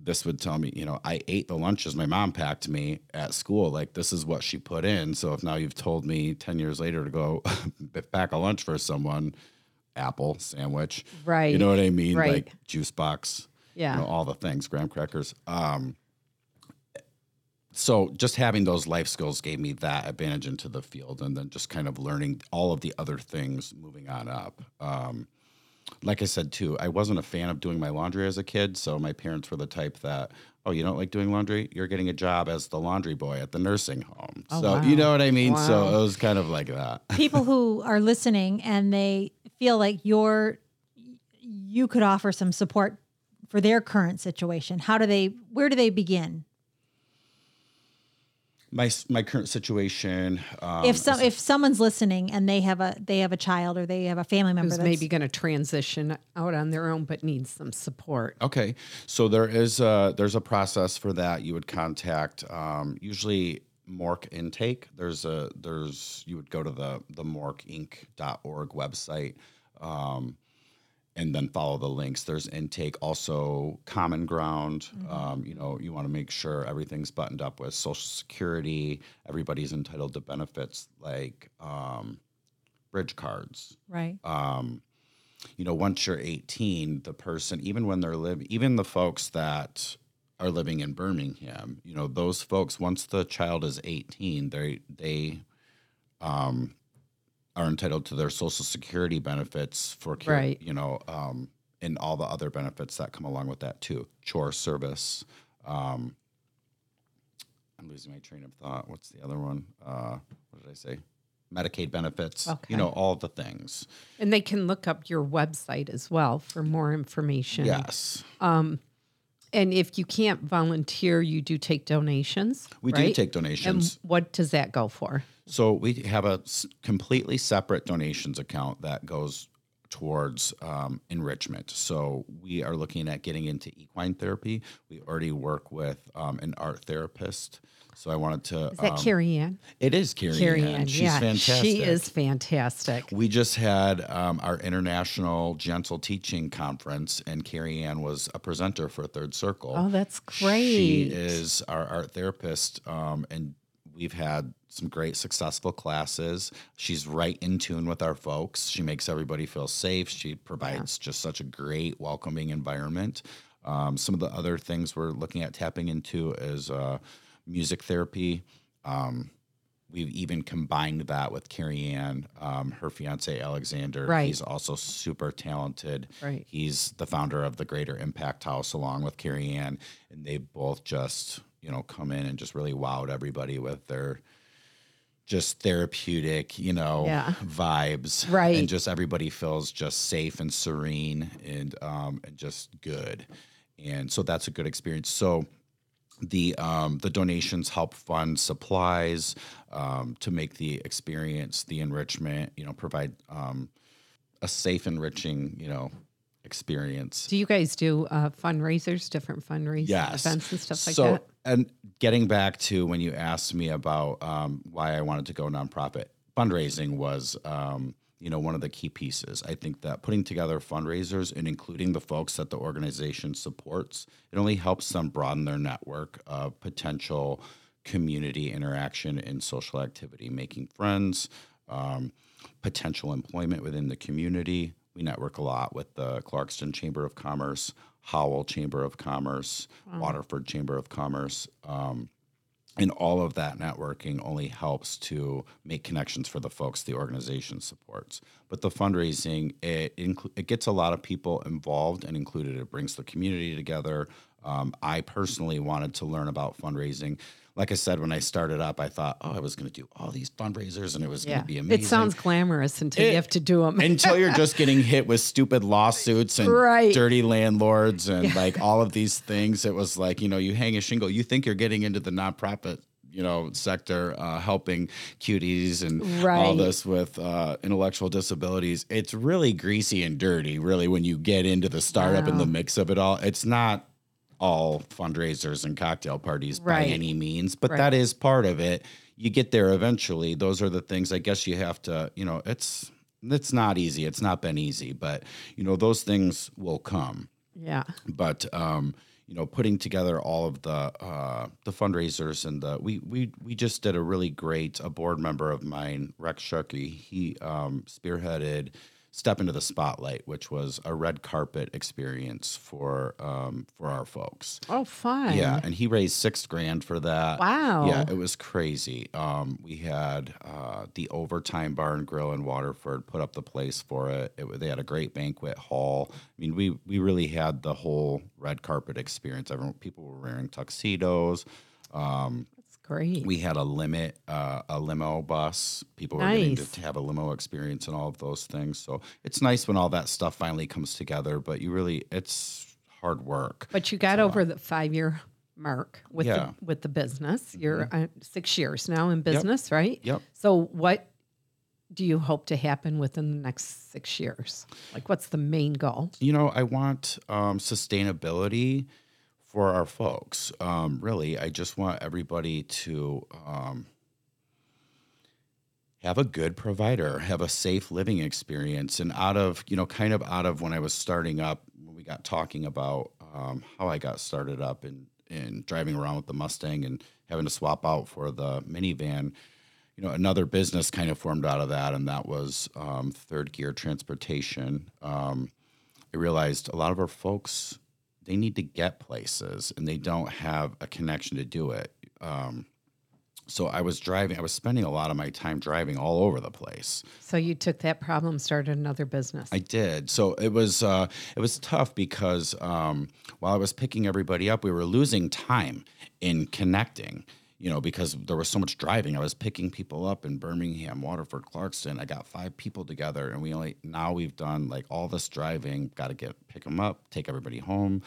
Speaker 4: this would tell me, you know, I ate the lunches my mom packed me at school. Like this is what she put in. So if now you've told me 10 years later to go pack a lunch for someone, apple sandwich,
Speaker 2: Right.
Speaker 4: You know what I mean?
Speaker 2: Right.
Speaker 4: Like juice box,
Speaker 2: Yeah.
Speaker 4: you know, all the things, graham crackers. Um, so just having those life skills gave me that advantage into the field and then just kind of learning all of the other things moving on up. Um, like I said too, I wasn't a fan of doing my laundry as a kid. So my parents were the type that, oh, you don't like doing laundry? You're getting a job as the laundry boy at the nursing home.
Speaker 2: Oh,
Speaker 4: so
Speaker 2: wow.
Speaker 4: you know what I mean?
Speaker 2: Wow.
Speaker 4: So it was kind of like that.
Speaker 1: people who are listening and they feel like you're you could offer some support for their current situation how do they where do they begin
Speaker 4: My my current situation. Um,
Speaker 1: if some if someone's listening and they have a they have a child or they have a family member
Speaker 2: Who's
Speaker 1: that's
Speaker 2: maybe going to transition out on their own but needs some support.
Speaker 4: Okay, so there is a there's a process for that. You would contact um, usually MORC Intake. There's a there's you would go to the the morcinc.org website. Um, and then follow the links. There's intake, also common ground. Um, you know, you want to make sure everything's buttoned up with Social Security. Everybody's entitled to benefits like um, bridge cards,
Speaker 1: right.
Speaker 4: um, you know, once you're 18, the person, even when they're living, even the folks that are living in Birmingham, you know, those folks, once the child is 18, they, they, um, are entitled to their social security benefits for, care,
Speaker 2: Right.
Speaker 4: you know, um, and all the other benefits that come along with that too. Chore service. Um, I'm losing my train of thought. What's the other one? Uh, what did I say? Medicaid benefits.
Speaker 2: Okay.
Speaker 4: You know, all the things.
Speaker 2: And they can look up your website as well for more information.
Speaker 4: Yes.
Speaker 2: And if you can't volunteer, you do take donations.
Speaker 4: We do
Speaker 2: right?
Speaker 4: take
Speaker 2: And
Speaker 4: donations.
Speaker 2: what does that go for?
Speaker 4: So we have a completely separate donations account that goes towards um, enrichment. So we are looking at getting into equine therapy. We already work with um, an art therapist. So I wanted to.
Speaker 2: Is that
Speaker 4: um,
Speaker 2: Carrie Ann?
Speaker 4: It is Carrie,
Speaker 2: Carrie
Speaker 4: Ann.
Speaker 2: Ann.
Speaker 4: She's
Speaker 2: yeah,
Speaker 4: fantastic.
Speaker 2: she is fantastic.
Speaker 4: We just had um, our international gentle teaching conference, and Carrie Ann was a presenter for Third Circle.
Speaker 2: Oh, that's great.
Speaker 4: She is our art therapist, um, and we've had some great successful classes. She's right in tune with our folks. She makes everybody feel safe. She provides just such a great, welcoming environment. Um, some of the other things we're looking at tapping into is uh, music therapy. Um, we've even combined that with Carrie Ann, um, her fiance Alexander.
Speaker 2: Right.
Speaker 4: He's also super talented.
Speaker 2: Right.
Speaker 4: He's the founder of the Greater Impact House along with Carrie Ann, and they both just you know come in and just really wowed everybody with their just therapeutic, you know,
Speaker 2: Yeah.
Speaker 4: vibes.
Speaker 2: Right.
Speaker 4: And just everybody feels just safe and serene and um and just good. And so that's a good experience. So the um, the donations help fund supplies um, to make the experience, the enrichment, you know, provide um, a safe, enriching, you know, experience.
Speaker 2: Do you guys do uh, fundraisers, different fundraising
Speaker 4: Yes.
Speaker 2: events and stuff like that?
Speaker 4: so,
Speaker 2: that?
Speaker 4: and getting back to when you asked me about um, why I wanted to go nonprofit, fundraising was, um, you know, one of the key pieces. I think that putting together fundraisers and including the folks that the organization supports, it only helps them broaden their network of potential community interaction and social activity, making friends, um, potential employment within the community. We network a lot with the Clarkston Chamber of Commerce, Howell Chamber of Commerce, Waterford Chamber of Commerce. Um, and all of that networking only helps to make connections for the folks the organization supports. But the fundraising, it, it gets a lot of people involved and included. It brings the community together. Um, I personally wanted to learn about fundraising. Like I said, when I started up, I thought, oh, I was going to do all these fundraisers and it was going to be amazing.
Speaker 2: It sounds glamorous until you have to do them.
Speaker 4: until you're just getting hit with stupid lawsuits and
Speaker 2: Right.
Speaker 4: dirty landlords and like all of these things. It was like, you know, you hang a shingle, you think you're getting into the nonprofit, you know, sector, uh, helping cuties and all this with uh, intellectual disabilities. It's really greasy and dirty, really, when you get into the startup and the mix of it all. It's not all fundraisers and cocktail parties by any means, but
Speaker 2: Right.
Speaker 4: that is part of it. You get there eventually. Those are the things I guess you have to, you know, it's it's not easy. It's not been easy, but you know, those things will come.
Speaker 2: yeah.
Speaker 4: But um, you know, putting together all of the uh, the fundraisers and the we we we just did a really great a board member of mine, Rex Shuckey, he um, spearheaded Step into the Spotlight, which was a red carpet experience for um, for our folks.
Speaker 2: Oh, fun.
Speaker 4: Yeah, and he raised six grand for that.
Speaker 2: Wow.
Speaker 4: Yeah, it was crazy. Um, we had uh, the Overtime Bar and Grill in Waterford put up the place for it. it. They had a great banquet hall. I mean, we we really had the whole red carpet experience. Everyone, people were wearing tuxedos.
Speaker 2: That's great.
Speaker 4: We had a limit, uh, a limo bus. People were getting
Speaker 2: Nice.
Speaker 4: to have a limo experience and all of those things. So it's nice when all that stuff finally comes together. But you really, it's hard work.
Speaker 2: but you got over the five year mark with
Speaker 4: Yeah.
Speaker 2: the, with the business. You're uh, six years now in business, right?
Speaker 4: Yep.
Speaker 2: So what do you hope to happen within the next six years? Like, what's the main goal?
Speaker 4: You know, I want um, sustainability for our folks. Um, really, I just want everybody to um, have a good provider, have a safe living experience, and out of you know, kind of out of when I was starting up, when we got talking about um, how I got started up and in driving around with the Mustang and having to swap out for the minivan you know, another business kind of formed out of that, and that was um, third gear transportation. Um, I realized a lot of our folks they need to get places, and they don't have a connection to do it. Um, so I was driving. I was spending a lot of my time driving all over the place.
Speaker 2: So you took that problem, started another business.
Speaker 4: I did. So it was uh, it was tough because um, while I was picking everybody up, we were losing time in connecting. You know, because there was so much driving. I was picking people up in Birmingham, Waterford, Clarkston. I got five people together, and we only now we've done like all this driving. Got to get pick them up, take everybody home,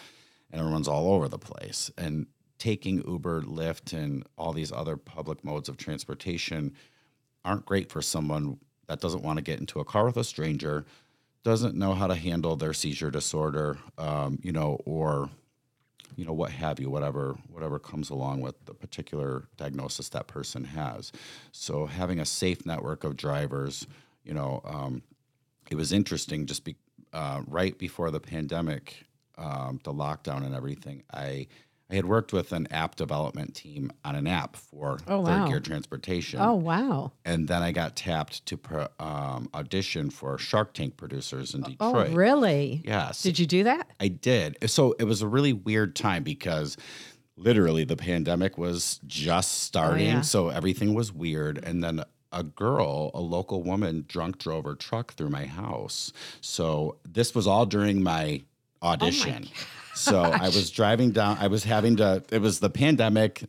Speaker 4: and everyone's all over the place. And taking Uber, Lyft, and all these other public modes of transportation aren't great for someone that doesn't want to get into a car with a stranger, doesn't know how to handle their seizure disorder, um, you know, or you know what have you, whatever whatever comes along with the particular diagnosis that person has. So having a safe network of drivers, you know, um, it was interesting. Just be uh, right before the pandemic, um, the lockdown and everything, I. I had worked with an app development team on an app for
Speaker 2: Oh,
Speaker 4: third
Speaker 2: wow.
Speaker 4: gear transportation
Speaker 2: oh, wow.
Speaker 4: and then I got tapped to pro, um, audition for Shark Tank producers in Detroit.
Speaker 2: Oh, really?
Speaker 4: Yes,
Speaker 2: Did you do that?
Speaker 4: I did. So it was a really weird time because literally the pandemic was just starting,
Speaker 2: yeah.
Speaker 4: so everything was weird, and then. A girl, a local woman, drunk drove her truck through my house. So this was all during my audition. So I was driving down. I was having to. It was the pandemic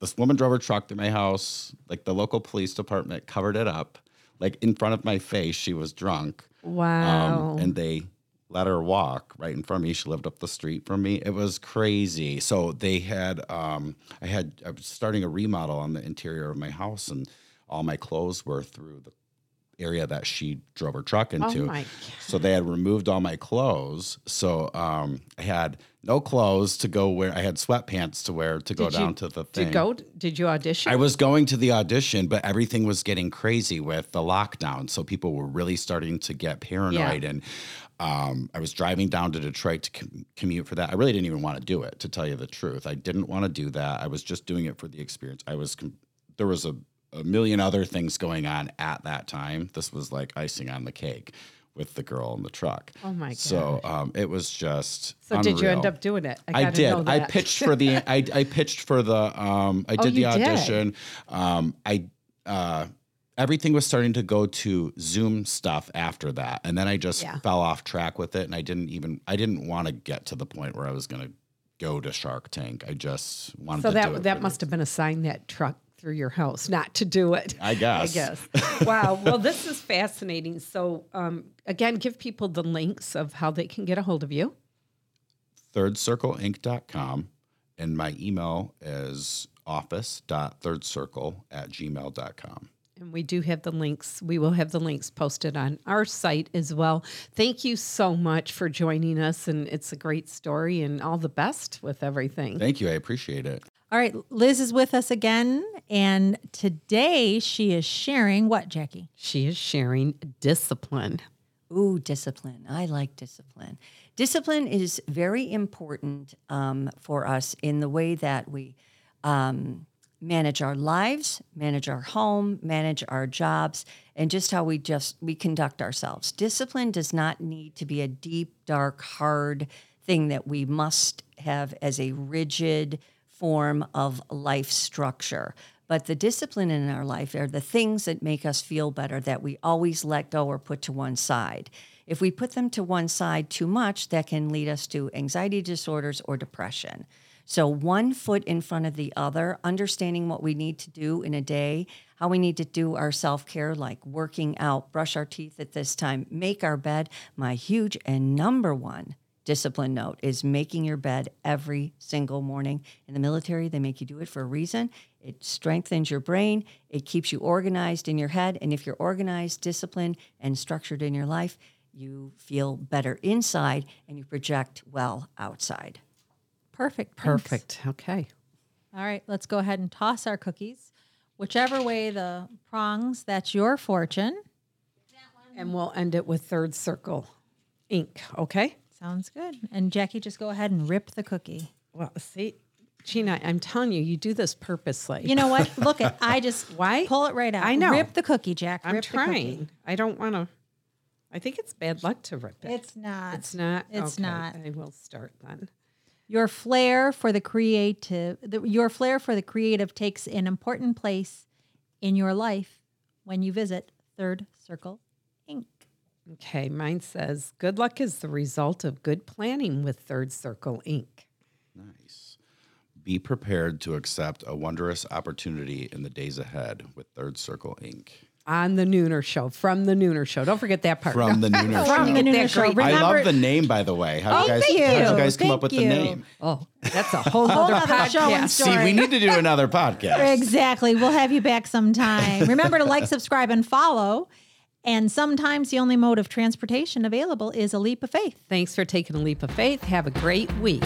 Speaker 4: this woman drove her truck to my house. Like the local police department covered it up, like in front of my face. She was drunk,
Speaker 2: Wow.
Speaker 4: um, and they let her walk right in front of me. She lived up the street from me. It was crazy. So they had, um, I had, I was starting a remodel on the interior of my house, and all my clothes were through the area that she drove her truck into.
Speaker 2: Oh my
Speaker 4: So they had removed all my clothes. So um, I had no clothes to go wear. I had sweatpants to wear to go
Speaker 2: Did you-
Speaker 4: down to the thing.
Speaker 2: Did you go? Did you audition?
Speaker 4: I was going to the audition, but everything was getting crazy with the lockdown. So people were really starting to get paranoid. And um, I was driving down to Detroit to com- commute for that. I really didn't even want to do it, to tell you the truth. I didn't want to do that. I was just doing it for the experience. I was, com- there was a, a million other things going on at that time. This was like icing on the cake with the girl in the truck.
Speaker 2: Oh my god!
Speaker 4: So um, it was just.
Speaker 2: so did you end up doing it?
Speaker 4: I,
Speaker 2: gotta
Speaker 4: did. I pitched for the. I, I pitched for the. Um, I did the
Speaker 2: Oh, did?
Speaker 4: audition. Um, I. Uh, everything was starting to go to Zoom stuff after that, and then I just
Speaker 2: Yeah.
Speaker 4: fell off track with it, and I didn't even. I didn't want to get to the point where I was going to go to Shark Tank. I just wanted
Speaker 2: So that that must have been a sign that truck through your house not to do it.
Speaker 4: I guess.
Speaker 2: I guess. wow. Well, this is fascinating. So, um, again, give people the links of how they can get a hold of you.
Speaker 4: thirdcircleinc.com and my email is office.thirdcircle at gmail.com.
Speaker 2: And we do have the links. We will have the links posted on our site as well. Thank you so much for joining us. And it's a great story and all the best with everything.
Speaker 4: Thank you. I appreciate it.
Speaker 1: All right, Liz is with us again, and today she is sharing what, Jackie?
Speaker 2: She is sharing discipline.
Speaker 5: Ooh, discipline. I like discipline. Discipline is very important um, for us in the way that we um, manage our lives, manage our home, manage our jobs, and just how we just we conduct ourselves. Discipline does not need to be a deep, dark, hard thing that we must have as a rigid form of life structure. But the discipline in our life are the things that make us feel better that we always let go or put to one side. If we put them to one side too much, that can lead us to anxiety disorders or depression. So, one foot in front of the other, understanding what we need to do in a day, how we need to do our self care, like working out, brush our teeth at this time, make our bed. My huge and number one discipline note is making your bed every single morning. In the military, they make you do it for a reason. It strengthens your brain, it keeps you organized in your head. And if you're organized, disciplined, and structured in your life, you feel better inside and you project well outside.
Speaker 1: Perfect. thanks.
Speaker 2: Perfect. Okay.
Speaker 1: All right, let's go ahead and toss our cookies. Whichever way the prongs, that's your fortune.
Speaker 2: And we'll end it with third circle Inc. Okay.
Speaker 1: Sounds good. And Jackie, just go ahead and rip the cookie.
Speaker 2: Well, see, Gina, I'm telling you, you do this purposely.
Speaker 1: You know what? Look at I just
Speaker 2: Why?
Speaker 1: pull it right out.
Speaker 2: I know.
Speaker 1: Rip the cookie, Jack.
Speaker 2: I'm
Speaker 1: rip
Speaker 2: trying. I don't want to. I think it's bad luck to rip it.
Speaker 1: It's not.
Speaker 2: It's not.
Speaker 1: It's
Speaker 2: Okay,
Speaker 1: not.
Speaker 2: I will start then.
Speaker 1: Your flair for the creative, the, your flair for the creative takes an important place in your life when you visit Third Circle.
Speaker 2: Okay, mine says good luck is the result of good planning with Third Circle Inc.
Speaker 4: Nice. Be prepared to accept a wondrous opportunity in the days ahead with Third Circle Inc.
Speaker 2: On the Nooner Show, from the Nooner Show. Don't forget that part.
Speaker 4: From the Nooner
Speaker 1: From
Speaker 4: Show.
Speaker 1: the Nooner Show.
Speaker 2: great.
Speaker 4: I love the name, by the way. How
Speaker 1: Oh,
Speaker 4: you guys,
Speaker 1: thank
Speaker 4: how'd you
Speaker 1: you.
Speaker 4: guys come up
Speaker 1: Thank
Speaker 4: with
Speaker 1: you.
Speaker 4: the name?
Speaker 2: Oh, that's a whole
Speaker 1: whole
Speaker 2: other
Speaker 1: other show and
Speaker 2: podcast.
Speaker 1: story.
Speaker 4: See, we need to do another podcast.
Speaker 1: Exactly. We'll have you back sometime. Remember to like, subscribe, and follow. And sometimes the only mode of transportation available is a leap of faith.
Speaker 2: Thanks for taking a leap of faith. Have a great week.